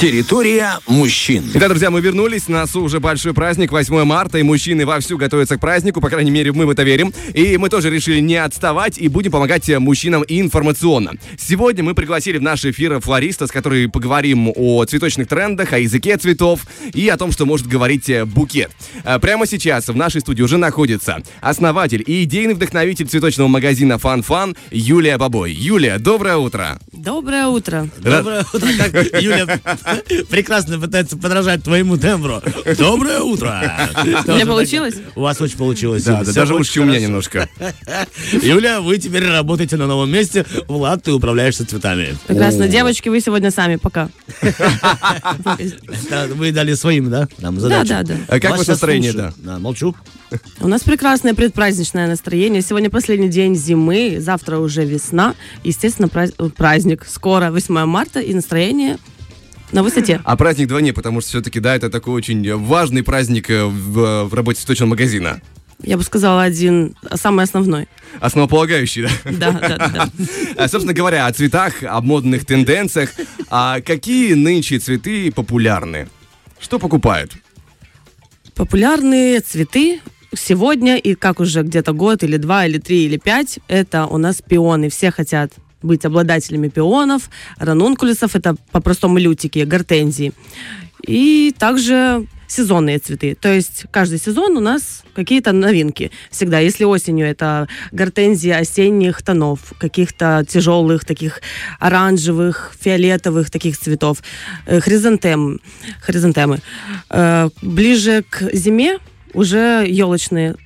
Территория мужчин. Итак, друзья, мы вернулись. На носу уже большой праздник, 8 марта, и мужчины вовсю готовятся к празднику, по крайней мере, мы в это верим. И мы тоже решили не отставать и будем помогать мужчинам информационно. Сегодня мы пригласили в наш эфир флориста, с которой поговорим о цветочных трендах, о языке цветов и о том, что может говорить букет. А Прямо сейчас в нашей студии уже находится основатель и идейный вдохновитель цветочного магазина Фан Фан Юлия Бабой. Юлия, доброе утро. Доброе утро. Доброе утро, как Юля прекрасно пытается подражать твоему тембру. Доброе утро. У меня получилось? У вас очень получилось. Да, да, даже лучше, чем у меня немножко. Юля, вы теперь работаете на новом месте. Влад, ты управляешься цветами. Прекрасно. Девочки, вы сегодня сами. Пока. Да, Вы дали своим, да? Нам задачу. да, да. А как ваше настроение. Да, молчу. У нас прекрасное предпраздничное настроение. Сегодня последний день зимы, завтра уже весна. Естественно, праз- праздник. Скоро 8 марта, и настроение на высоте. А праздник двойне, потому что все-таки, да, это такой очень важный праздник э, в, в работе цветочного магазина. Я бы сказала, один самый основной. Основополагающий, да. Да, да, да. А, Собственно говоря, о цветах, о модных тенденциях. А какие нынче цветы популярны? Что покупают? Популярные цветы сегодня и как уже где-то год или два или три или пять, это у нас пионы. Все хотят быть обладателями пионов, ранункулюсов, это по-простому лютики, гортензии. И также сезонные цветы. То есть каждый сезон у нас какие-то новинки. Всегда. Если осенью это гортензии осенних тонов, каких-то тяжелых, таких оранжевых, фиолетовых таких цветов. Э, Хризантем, хризантемы. Э, Ближе к зиме уже елочные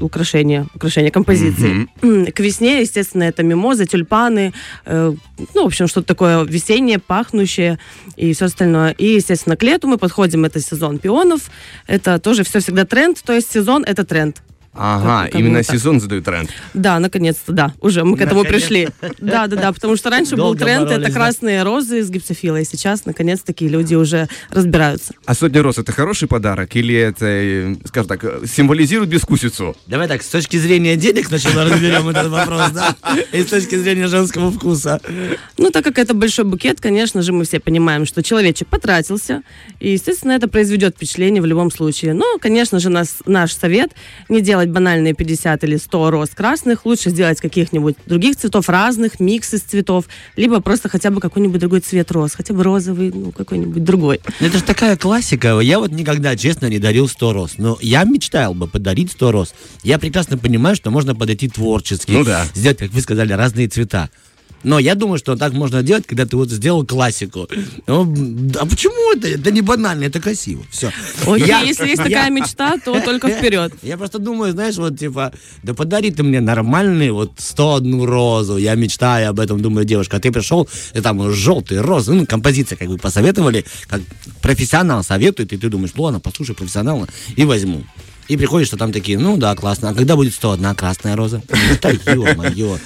украшения, украшения композиции. К весне, естественно, это мимозы, тюльпаны, э, ну, в общем, что-то такое весеннее, пахнущее и все остальное. И, естественно, к лету мы подходим, это сезон пионов, это тоже все всегда тренд, то есть сезон это тренд. Ага, Как- как именно так. сезон задают тренд. Да, наконец-то, да, уже мы к этому пришли. Да, да, да, потому что раньше был тренд, это красные розы из гипсофила, и сейчас, наконец-таки, люди уже разбираются. А сотня роз это хороший подарок или это, э, скажем так, символизирует бескусицу? Давай так, с точки зрения денег сначала разберем этот вопрос, да? И с точки зрения женского вкуса. Ну, так как это большой букет, конечно же, мы все понимаем, что человечек потратился, и, естественно, это произведет впечатление в любом случае. Но, конечно же, нас, наш совет не делать банальные 50 или 100 роз красных, лучше сделать каких-нибудь других цветов, разных, микс из цветов, либо просто хотя бы какой-нибудь другой цвет роз, хотя бы розовый, ну, какой-нибудь другой. Ну, Это же такая классика. Я вот никогда, честно, не дарил 100 роз. Но я мечтал бы подарить 100 роз. Я прекрасно понимаю, что можно подойти творчески. Ну да. Сделать, как вы сказали, разные цвета. Но я думаю, что так можно делать, когда ты вот сделал классику. Ну, а почему это? Это не банально, это красиво. Все. Окей, если есть такая мечта, то только вперед. Я просто думаю, знаешь, вот типа, да подари ты мне нормальный вот 101 розу. Я мечтаю об этом, думаю, девушка. А ты пришел, и там желтые розы, ну, композиция, как вы посоветовали, как профессионал советует, и ты думаешь, ладно, послушай профессионала и возьму. И приходишь, что там такие, ну да, классно. А когда будет 101 красная роза? Да ё-моё.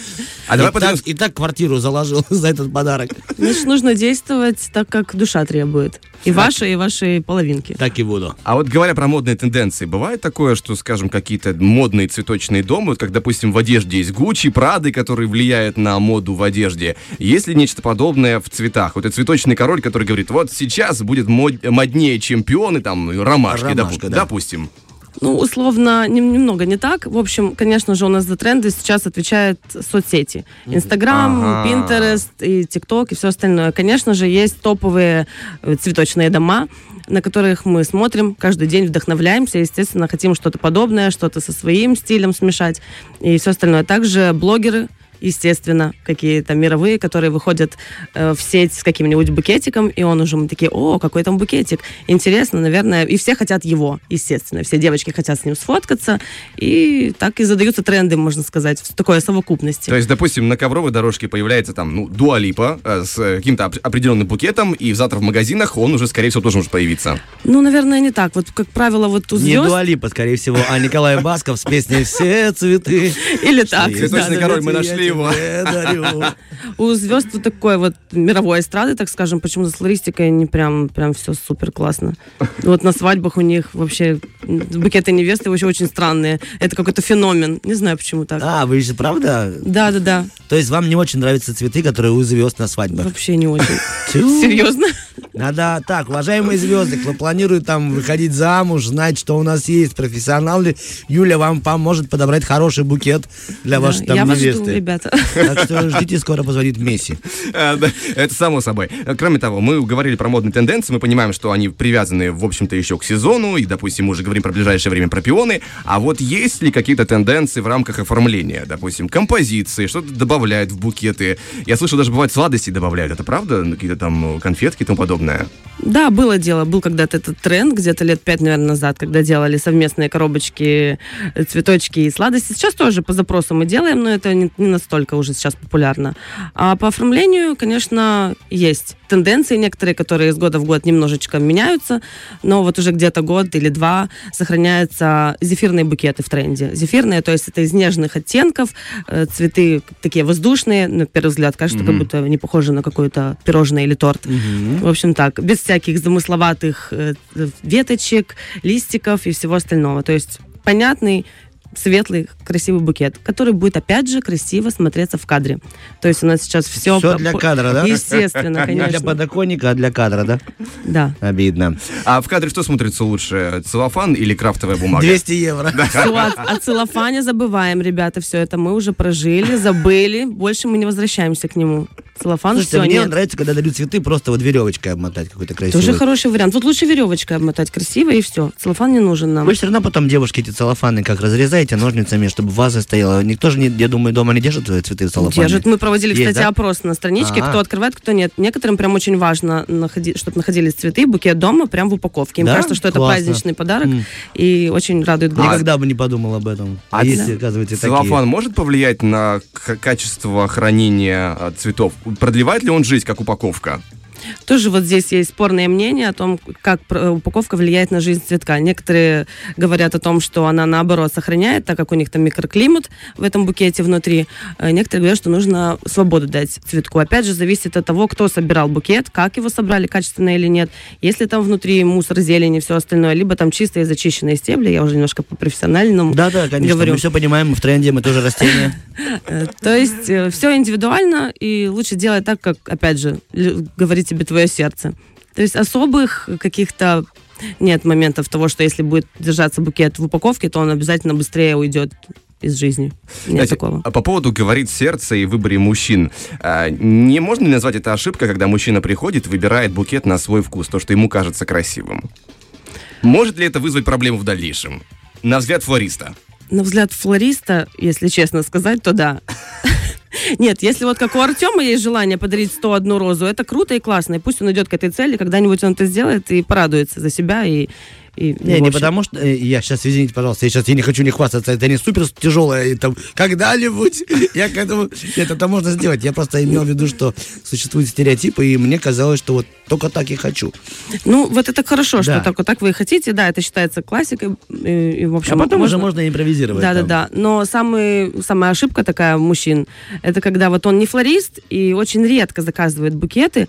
А давай так, и так квартиру заложил за этот подарок. Значит, нужно действовать так, как душа требует. И ваши, и ваши половинки. Так и буду. А вот говоря про модные тенденции, бывает такое, что, скажем, какие-то модные цветочные дома, вот как, допустим, в одежде есть Гуччи, Прады, которые влияют на моду в одежде. Есть ли нечто подобное в цветах? Вот этот цветочный король, который говорит, вот сейчас будет мод- моднее чемпионы, там, ромашки, Ромашка, допу- да. допустим. Ну, условно, нем- немного не так. В общем, конечно же, у нас за тренды сейчас отвечают соцсети. Инстаграм. Пинтерест и ТикТок и все остальное. Конечно же, есть топовые э, цветочные дома, на которых мы смотрим каждый день, вдохновляемся. Естественно, хотим что-то подобное, что-то со своим стилем смешать и все остальное. Также блогеры естественно, какие-то мировые, которые выходят э, в сеть с каким-нибудь букетиком, и он уже мы такие, о, какой там букетик. Интересно, наверное, и все хотят его, естественно. Все девочки хотят с ним сфоткаться, и так и задаются тренды, можно сказать, в такой совокупности. То есть, допустим, на ковровой дорожке появляется там, ну, дуалипа э, с э, каким-то оп- определенным букетом, и завтра в магазинах он уже, скорее всего, тоже может появиться. Ну, наверное, не так. Вот, как правило, вот у Не звезд... Дуалипа, скорее всего, а Николай Басков с песней «Все цветы». Или так. Цветочный король, мы нашли его. У звезд вот такой вот мировой эстрады, так скажем, почему-то с флористикой не прям, прям все супер классно. Вот на свадьбах у них вообще букеты невесты вообще очень странные. Это какой-то феномен. Не знаю, почему так. А, вы же правда? Да, да, да. То есть вам не очень нравятся цветы, которые у звезд на свадьбах? Вообще не очень. Серьезно? Надо так, уважаемые звезды, кто планирует там выходить замуж, знать, что у нас есть профессионалы, Юля вам поможет подобрать хороший букет для Да, вашей там я вас жду, невесты. ребята. Так что ждите, скоро позвонит Месси. Да, Это само собой. Кроме того, мы говорили про модные тенденции, мы понимаем, что они привязаны, в общем-то, еще к сезону, и, допустим, мы уже говорим про ближайшее время про пионы, а вот есть ли какие-то тенденции в рамках оформления, допустим, композиции, что-то добавляют в букеты? Я слышал, даже бывает сладости добавляют, это правда? Какие-то там конфетки и тому подобное? подобное. Да, было дело. Был когда-то этот тренд, где-то лет пять, наверное, назад, когда делали совместные коробочки, э, цветочки и сладости. Сейчас тоже по запросу мы делаем, но это не, не настолько уже сейчас популярно. А по оформлению, конечно, есть тенденции некоторые, которые из года в год немножечко меняются, но вот уже где-то год или два сохраняются зефирные букеты в тренде. Зефирные, то есть это из нежных оттенков, э, цветы такие воздушные, на первый взгляд кажется, как будто не похоже на какое-то пирожное или торт. В общем так, без всяких замысловатых э, веточек, листиков и всего остального. То есть понятный светлый, красивый букет, который будет, опять же, красиво смотреться в кадре. То есть у нас сейчас все... Всё для кадра, да? Естественно, Не для конечно. подоконника, а для кадра, да? Да. Обидно. А в кадре что смотрится лучше, целлофан или крафтовая бумага? 200 евро. Все, о, о целлофане забываем, ребята, все это мы уже прожили, забыли, больше мы не возвращаемся к нему. Целлофан, Слушайте, все, мне нет. нравится, когда дают цветы, просто вот веревочкой обмотать какой-то красивый. Тоже хороший вариант. Вот лучше веревочкой обмотать красиво, и все. Целлофан не нужен нам. Вы все равно потом, девушки, эти целлофаны как разрезаете ножницами, чтобы ваза стояла. Никто же, не, я думаю, дома не держит цветы в целлофане. Держит. Мы проводили, Есть, кстати, да? опрос на страничке, А. кто открывает, кто нет. Некоторым прям очень важно, чтобы находились цветы, букет дома, прям в упаковке. Им Да? кажется, что это Классно. праздничный подарок, М. и очень радует глаз. Никогда бы не подумал об этом. А, А есть, да. оказывается, Целлофан такие. может повлиять на к- качество хранения а, цветов? Продлевает ли он жизнь как упаковка? Тоже вот здесь есть спорное мнение о том, как упаковка влияет на жизнь цветка. Некоторые говорят о том, что она наоборот сохраняет, так как у них там микроклимат в этом букете внутри. Э, Некоторые говорят, что нужно свободу дать цветку. Опять же, зависит от того, кто собирал букет, как его собрали, качественно или нет. Если там внутри мусор, зелень и все остальное, либо там чистые зачищенные стебли, я уже немножко по профессиональному Да-да, конечно, говорю. мы все понимаем, мы в тренде, мы тоже растения. Э, То есть все индивидуально, и лучше делать так, как, опять же, л- говорит тебе твое сердце. То есть особых каких-то нет моментов того, что если будет держаться букет в упаковке, то он обязательно быстрее уйдет из жизни. Нет Знаете, такого. а По поводу говорит сердце и выборе мужчин. А, Не можно ли назвать это ошибкой, когда мужчина приходит, выбирает букет на свой вкус, то, что ему кажется красивым? Может ли это вызвать проблему в дальнейшем? На взгляд флориста. На взгляд флориста, если честно сказать, то да. Нет, если вот как у Артема есть желание подарить 101 розу, это круто и классно. И пусть он идет к этой цели, когда-нибудь он это сделает и порадуется за себя. И, и, Не, в не общем, потому что, э, я сейчас, извините, пожалуйста, я сейчас я не хочу не хвастаться, это не супер тяжелое, и там, когда-нибудь я к этому, нет, это можно сделать. Я просто имел в виду, что существуют стереотипы, и мне казалось, что вот только так и хочу. Ну, вот это хорошо, что Да. так вот так вы и хотите. Да, это считается классикой. И, и, в общем, А потом уже можно- можно импровизировать. Да, да, там. да. Но самый, самая ошибка такая мужчин, это когда вот он не флорист и очень редко заказывает букеты,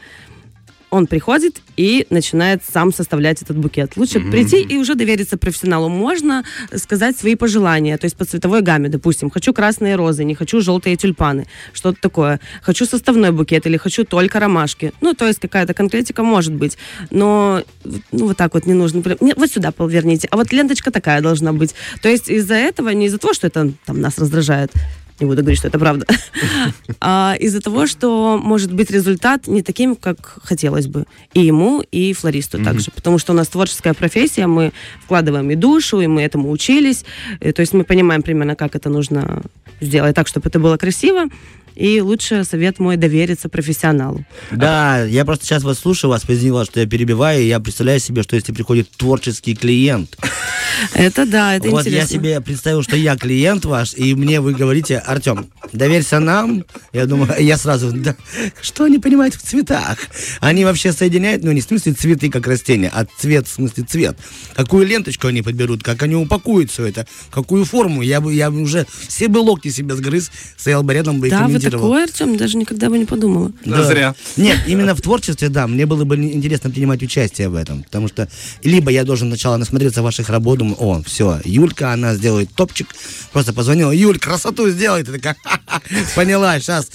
он приходит и начинает сам составлять этот букет. Лучше прийти и уже довериться профессионалу. Можно сказать свои пожелания, то есть по цветовой гамме, допустим, хочу красные розы, не хочу желтые тюльпаны, что-то такое. Хочу составной букет или хочу только ромашки. Ну, то есть какая-то конкретика может быть. Но ну, вот так вот не нужно. Вот сюда поверните. А вот ленточка такая должна быть. То есть из-за этого, не из-за того, что это там нас раздражает, не буду говорить, что это правда, а из-за того, что может быть результат не таким, как хотелось бы. И ему, и флористу также. Потому что у нас творческая профессия, мы вкладываем и душу, и мы этому учились. Э, То есть мы понимаем примерно, как это нужно сделать так, чтобы это было красиво. И лучше совет мой довериться профессионалу. Да, я просто сейчас вас слушаю, вас извини, что я перебиваю, и я представляю себе, что если приходит творческий клиент, Это да, это вот интересно. я себе представил, что я клиент ваш, и мне вы говорите, Артем, доверься нам. Я думаю, я сразу, да, что они понимают в цветах? Они вообще соединяют, ну не в смысле цветы как растения, а цвет в смысле цвет. Какую ленточку они подберут, как они упакуют все это, какую форму. Я бы, я бы уже все бы локти себе сгрыз, стоял бы рядом бы и Да, вы комментировал. такой, Артем, даже никогда бы не подумала. Да, зря. Нет, именно в творчестве, да, мне было бы интересно принимать участие в этом, потому что либо я должен сначала насмотреться ваших работ, думаю, о, все, Юлька, она сделает топчик, просто позвонила, Юль, красоту сделай, ты такая, «Ха-ха, поняла, сейчас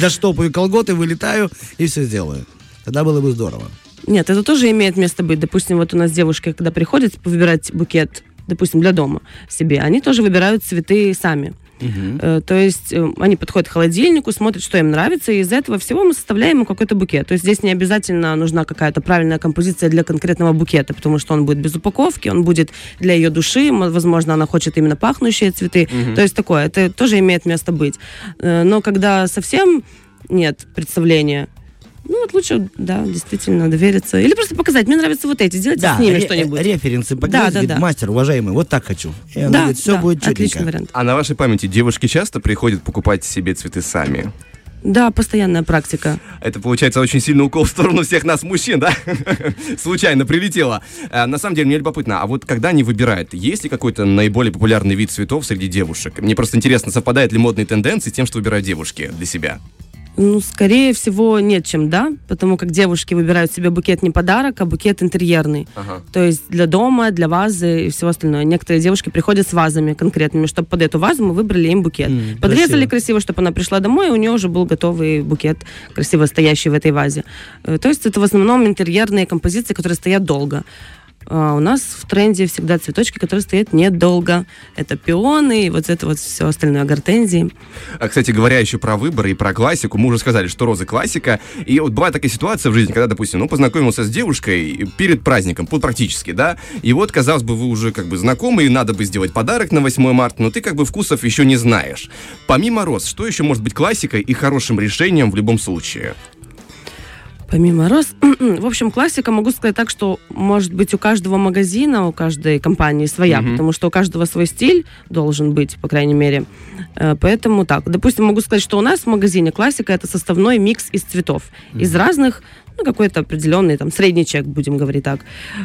доштопаю колготы, вылетаю и все сделаю. Тогда было бы здорово. Нет, это тоже имеет место быть. Допустим, вот у нас девушки, когда приходят выбирать букет, допустим, для дома себе, они тоже выбирают цветы сами. Э, То есть э, они подходят к холодильнику, смотрят, что им нравится, и из этого всего мы составляем им какой-то букет. То есть здесь не обязательно нужна какая-то правильная композиция для конкретного букета, потому что он будет без упаковки, он будет для ее души, возможно, она хочет именно пахнущие цветы. То есть такое, это тоже имеет место быть. Э, Но когда совсем нет представления, ну вот лучше, да, действительно, довериться. Или просто показать, мне нравятся вот эти, сделайте с ними ре- что-нибудь. референсы Да, показать, да, говорит, да. мастер, уважаемый, вот так хочу. И она да, говорит, все да, будет отличный четенько. вариант. А на вашей памяти девушки часто приходят покупать себе цветы сами? Да, постоянная практика. Это, получается, очень сильный укол в сторону всех нас, мужчин, да? Случайно прилетело. А, На самом деле, мне любопытно, а вот когда они выбирают, есть ли какой-то наиболее популярный вид цветов среди девушек? Мне просто интересно, совпадают ли модные тенденции с тем, что выбирают девушки для себя? Ну, скорее всего, нет, чем да, потому как девушки выбирают себе букет не подарок, а букет интерьерный. Ага. То есть для дома, для вазы и всего остальное. Некоторые девушки приходят с вазами конкретными, чтобы под эту вазу мы выбрали им букет. М, Подрезали красиво. красиво. чтобы она пришла домой, и у нее уже был готовый букет, красиво стоящий в этой вазе. Э, То есть это в основном интерьерные композиции, которые стоят долго. А у нас в тренде всегда цветочки, которые стоят недолго. Это пионы и вот это вот все остальное, гортензии. А, кстати говоря, еще про выборы и про классику. Мы уже сказали, что розы классика. И вот бывает такая ситуация в жизни, когда, допустим, ну, познакомился с девушкой перед праздником, практически, да, и вот, казалось бы, вы уже как бы знакомы, и надо бы сделать подарок на 8 марта, но ты как бы вкусов еще не знаешь. Помимо роз, что еще может быть классикой и хорошим решением в любом случае? Помимо роз, в общем, классика, могу сказать так, что может быть у каждого магазина, у каждой компании своя, Мгм. потому что у каждого свой стиль должен быть, по крайней мере. Э, Поэтому так, допустим, могу сказать, что у нас в магазине классика это составной микс из цветов, из разных ну, какой-то определенный, там, средний чек, будем говорить так.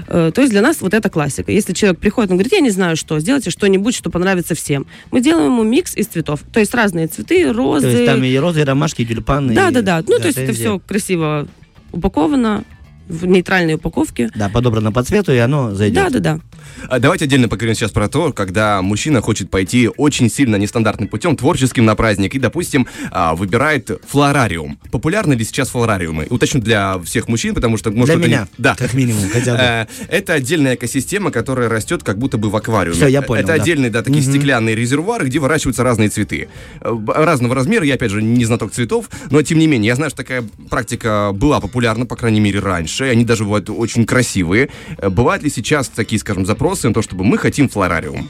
Э, То есть для нас вот это классика. Если человек приходит, он говорит, я не знаю что, сделайте что-нибудь, что понравится всем. Мы делаем ему микс из цветов. То есть разные цветы, розы. То есть там и розы, и ромашки, и тюльпаны. Да, и да, да. Ну, то есть это все красиво упаковано в нейтральной упаковке. Да, подобрано по цвету, и оно зайдет. Да, да, да. А Давайте отдельно поговорим сейчас про то, когда мужчина хочет пойти очень сильно нестандартным путем, творческим на праздник, и, допустим, а, выбирает флорариум. Популярны ли сейчас флорариумы? Уточню для всех мужчин, потому что... Может, Для кто-то не- меня, Да. как минимум, хотя бы. Э, Это отдельная экосистема, которая растет как будто бы в аквариуме. Всё, я понял, Это да. отдельные, да, такие Мгм. стеклянные резервуары, где выращиваются разные цветы. Э, Разного размера, я, опять же, не знаток цветов, но, тем не менее, я знаю, что такая практика была популярна, по крайней мере, раньше. Они даже бывают очень красивые. Э, Бывают ли сейчас такие, скажем, запросы на то, чтобы мы хотим флорариум?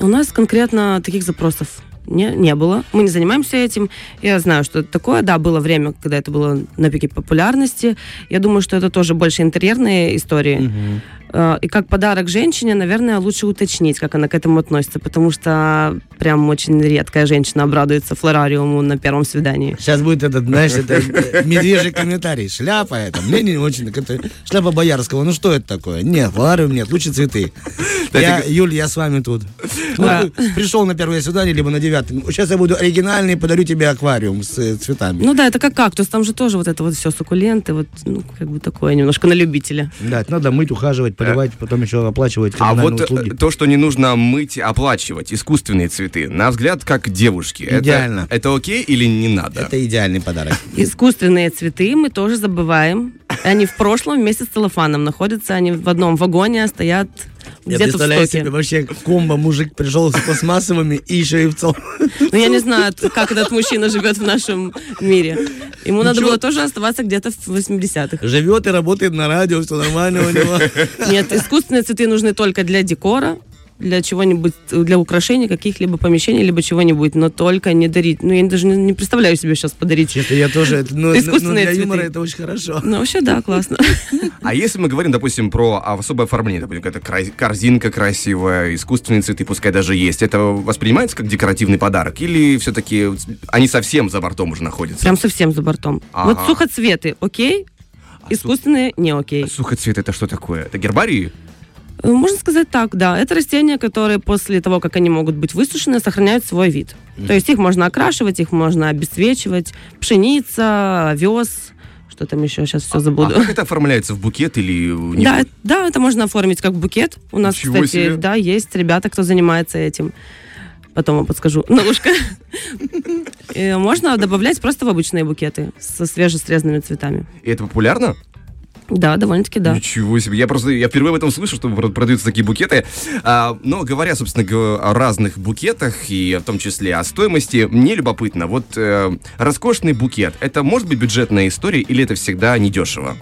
У нас конкретно таких запросов не, не было. Мы не занимаемся этим. Я знаю, что это такое. Да, было время, когда это было на пике популярности. Я думаю, что это тоже больше интерьерные истории. Мгм. Э, И как подарок женщине, наверное, лучше уточнить, как она к этому относится, потому что прям очень редкая женщина обрадуется флорариуму на первом свидании. Сейчас будет этот, знаешь, это э, медвежий комментарий. Шляпа это. Мне не очень. Это шляпа Боярского. Ну что это такое? Нет, флорариум нет, лучше цветы. Я, Юль, я с вами тут. Ну, Да. ты пришел на первое свидание, либо на девятое. Сейчас я буду оригинальный, подарю тебе аквариум с э, цветами. Ну да, это как кактус, там же тоже вот это вот все суккуленты, вот, ну, как бы такое немножко на любителя. Да, это надо мыть, ухаживать, поливать, потом еще оплачивать А вот э, услуги. то, что не нужно мыть, оплачивать, искусственные цветы, на взгляд, как девушки. это- Идеально. Это, окей или не надо? Это идеальный подарок. Искусственные цветы мы тоже забываем. Они в прошлом вместе с целлофаном находятся, они в одном вагоне стоят Я где-то в представляю себе вообще комбо мужик пришел с пластмассовыми и еще и в целом. Но я не знаю, как этот мужчина живет в нашем мире. Ему надо Ничего. было тоже оставаться где-то в 80-х. Живет и работает на радио, все нормально у него. Нет, искусственные цветы нужны только для декора, для чего-нибудь, для украшения каких-либо помещений, либо чего-нибудь, но только не дарить. Ну, я даже не, не представляю себе сейчас подарить. Честно, я тоже, это, ну, ну, Искусственные для юмора цветы. это очень хорошо. Ну, вообще, да, классно. А если мы говорим, допустим, про особое оформление, допустим, какая-то корзинка красивая, искусственные цветы, пускай даже есть, это воспринимается как декоративный подарок? Или все-таки они совсем за бортом уже находятся? Прям совсем за бортом. Ага. Вот сухоцветы, окей, А искусственные не окей. Сухоцвет это что такое? Это гербарии? Э, Можно сказать так, да. Это растения, которые после того, как они могут быть высушены, сохраняют свой вид. То есть их можно окрашивать, их можно обесцвечивать. Пшеница, овес, что там еще, сейчас все А забуду. как это оформляется в букет или... не- Да, да, это можно оформить как букет. У нас, Ничего кстати, себе. да, есть ребята, кто занимается этим. Потом вам подскажу на ушко. Э, Можно добавлять просто в обычные букеты со свежесрезанными цветами. И это популярно? Да, довольно-таки да. Ничего себе. Я просто, я впервые об этом слышу, что про- продаются такие букеты. А, но говоря, собственно, о разных букетах и в том числе о стоимости, мне любопытно, вот э, роскошный букет, это может быть бюджетная история или это всегда недешево?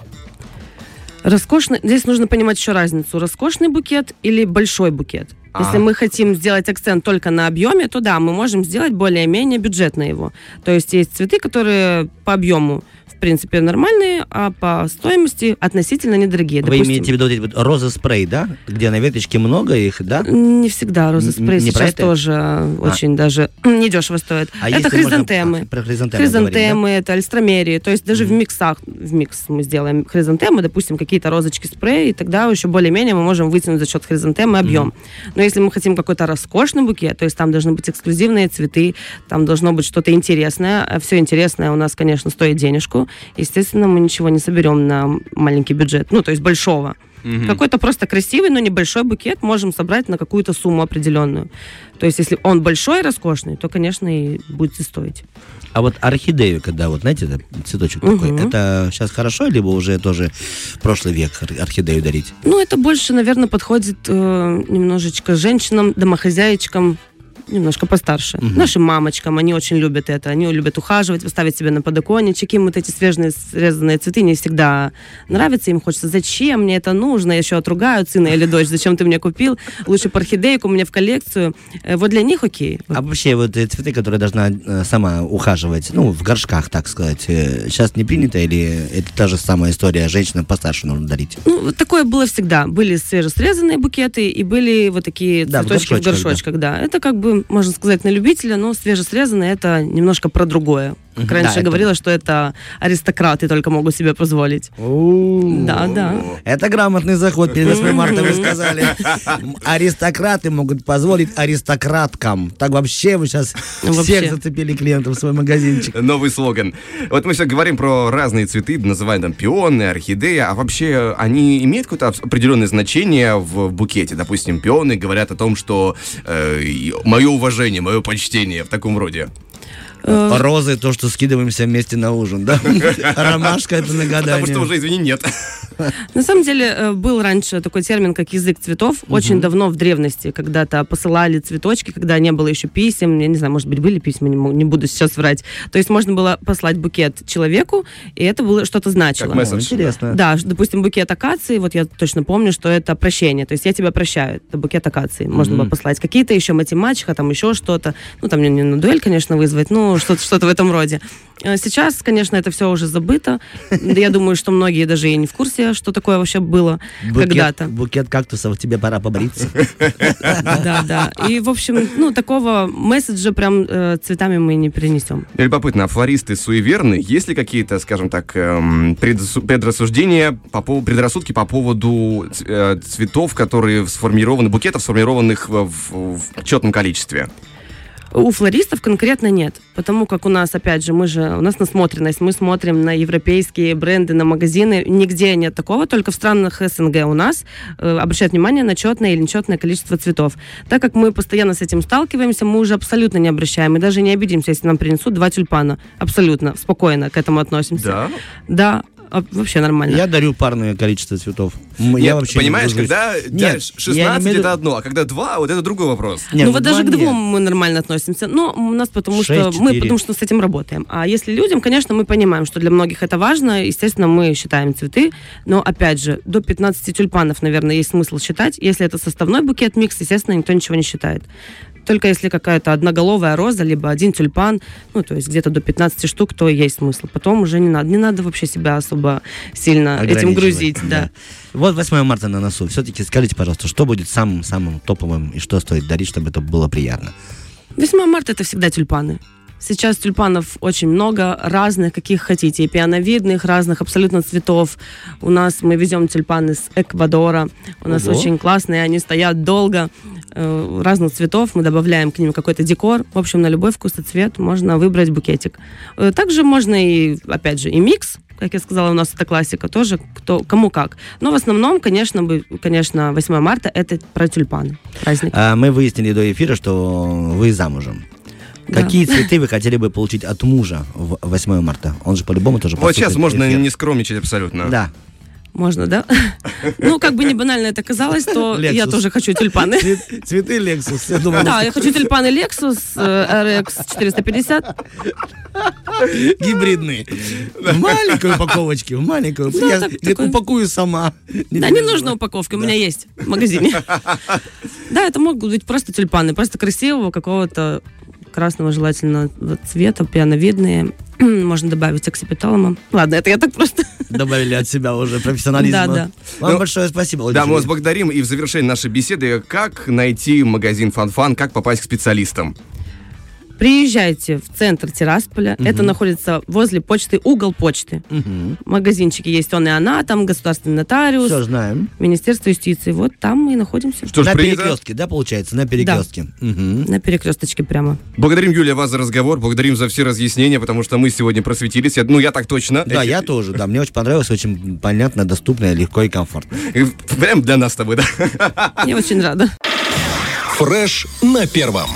Роскошный, здесь нужно понимать еще разницу. Роскошный букет или большой букет. Если А. мы хотим сделать акцент только на объеме, то да, мы можем сделать более-менее бюджетно его. То есть есть цветы, которые по объему в принципе нормальные, а по стоимости относительно недорогие. Вы Допустим, имеете в виду вот эти вот розы спрей, да? Где на веточке много их, да? Не всегда розы спрей не сейчас это? тоже очень даже недешево стоит. А это если можно- хризантемы. а, про хризантемы Хризантемы, говорим, это альстромерии. То есть даже в миксах, в микс мы сделаем хризантемы, допустим, какие-то розочки спрей, и тогда еще более-менее мы можем вытянуть за счет хризантемы объем. Но если мы хотим какой-то роскошный букет, то есть там должны быть эксклюзивные цветы, там должно быть что-то интересное. Все интересное у нас, конечно, стоит денежку. Естественно, мы ничего не соберем на маленький бюджет, ну, то есть большого. Какой-то просто красивый, но небольшой букет можем собрать на какую-то сумму определенную. То есть, если он большой и роскошный, то, конечно, и будет и стоить. А вот орхидею, когда вот, знаете, это цветочек Мгм. такой, это сейчас хорошо, либо уже тоже прошлый век ор- орхидею дарить? Ну, это больше, наверное, подходит э, немножечко женщинам, домохозяйчикам, немножко постарше. Нашим мамочкам, они очень любят это. Они любят ухаживать, ставить себе на подоконничек. Им вот эти свежие срезанные цветы не всегда нравятся. Им хочется, зачем мне это нужно? Еще отругают сына или дочь, зачем ты мне купил? Лучше орхидейку мне в коллекцию. Э, Вот для них окей. А вообще вот э, цветы, которые должна э, сама ухаживать, ну, в горшках, так сказать, э, сейчас не принято или это та же самая история, женщинам постарше нужно дарить? Ну, такое было всегда. Были свежесрезанные букеты и были вот такие Да, в цветочки в горшочках, горшочках, да. Это как бы, можно сказать, на любителя, но свежесрезанные это немножко про другое. Как раньше Да, это- говорила, что это аристократы только могут себе позволить. Да, да. Это грамотный заход, перед 8 марта вы сказали. Аристократы могут позволить аристократкам. Так вообще вы сейчас Вообще. всех зацепили клиентов в свой магазинчик. Новый слоган. Вот мы все говорим про разные цветы, называем там пионы, орхидеи, а вообще они имеют какое-то определенное значение в в букете? Допустим, пионы говорят о том, что мое уважение, мое почтение в таком роде. Э, Розы, то, что скидываемся вместе на ужин, да? Ромашка это Потому что нагадание. уже, извини, нет. На самом деле э, был раньше такой термин, как язык цветов, очень давно в древности, когда-то посылали цветочки, когда не было еще писем, я не знаю, может быть, были письма, не, буду сейчас врать. То есть можно было послать букет человеку, и это было что-то значило. Как месседж. О, Интересно. Да, допустим, букет акации, вот я точно помню, что это прощение, то есть я тебя прощаю, это букет акации, можно было послать. Какие-то еще математика, там еще что-то, ну, там не, не на дуэль, конечно, вызвать, ну, что-то что в этом роде. Э, Сейчас, конечно, это все уже забыто. Я думаю, что многие даже и не в курсе, что такое вообще было когда-то. букет кактусов, тебе пора побриться. Да, да. И, в общем, ну, такого месседжа прям э, цветами мы не перенесем. Любопытно, а флористы суеверны? Есть ли какие-то, скажем так, эм, предрассуждения, по поводу, предрассудки по поводу э, цветов, которые сформированы, букетов, сформированных в четном количестве? У флористов конкретно нет, потому как у нас, опять же, мы же, у нас насмотренность, мы смотрим на европейские бренды, на магазины, нигде нет такого, только в странах СНГ у нас э, обращают внимание на четное или нечетное количество цветов. Так как мы постоянно с этим сталкиваемся, мы уже абсолютно не обращаем, и даже не обидимся, если нам принесут два тюльпана. Абсолютно, спокойно к этому относимся. Да, а, вообще нормально. Я дарю парное количество цветов. М, Нет, Я вообще не понимаешь, гружусь. когда Нет, даришь я не 16 имею это одно, а когда два, вот это другой вопрос. Не, ну вот даже к двум нет. мы нормально относимся. Но у нас потому Шесть, что мы четыре. потому что с этим работаем. А если людям, конечно, мы понимаем, что для многих это важно. Естественно, мы считаем цветы. Но опять же, до 15 тюльпанов, наверное, есть смысл считать. Если это составной букет микс, естественно, никто ничего не считает. Только если какая-то одноголовая роза, либо один тюльпан, ну, то есть где-то до 15 штук, то есть смысл. Потом уже не надо. Не надо вообще себя особо сильно этим грузить. Да. Вот 8 марта на носу. Все-таки скажите, пожалуйста, что будет самым-самым топовым и что стоит дарить, чтобы это было приятно? 8 марта это всегда тюльпаны. Сейчас тюльпанов очень много, разных, каких хотите, и пиановидных, разных абсолютно цветов. У нас мы везем тюльпаны с Эквадора. У нас Ого. очень классные, они стоят долго, разных цветов. Мы добавляем к ним какой-то декор. В общем, на любой вкус и цвет можно выбрать букетик. Э, Также можно и, опять же, и микс. Как я сказала, у нас это классика тоже, кто, кому как. Но в основном, конечно, бы, конечно, 8 марта это про тюльпаны. Праздник. А, Мы выяснили до эфира, что вы замужем. Да. Какие цветы вы хотели бы получить от мужа в 8 марта? Он же по-любому тоже Вот сейчас можно эфир. не скромничать абсолютно. Да. Можно, да? Ну, как бы не банально это казалось, то я Lexus. тоже хочу тюльпаны. Цвет- Цветы Lexus. Я думал, Да, я хочу тюльпаны Lexus э, RX 450. гибридные. В маленькой упаковочке, в маленькую. Да, Я так- такой. упакую сама. Да, не нужно упаковки, у меня есть в магазине. Да, это могут быть просто тюльпаны, просто красивого какого-то красного желательно цвета, пиановидные. Можно добавить оксипиталома. Ладно, это я так просто... Добавили от себя уже профессионализма. Да, да. Вам Ну, большое спасибо, Да, Владимир. мы вас благодарим. И в завершении нашей беседы, как найти магазин Фанфан, как попасть к специалистам? Приезжайте в центр Тирасполя. Это находится возле почты, угол почты. Магазинчики есть он и она, там государственный нотариус, Все знаем. Министерство юстиции. Вот там мы и находимся. Что ж, на принято. перекрестке, да, получается? На перекрестке. Мгм. На перекресточке прямо. Благодарим, Юлия, вас за разговор, благодарим за все разъяснения, потому что мы сегодня просветились. Я- Ну, я так точно. Да, я тоже, да. Мне очень понравилось, очень понятно, доступно, легко и комфортно. Прям для нас с тобой, да? Я очень рада. Фреш на первом.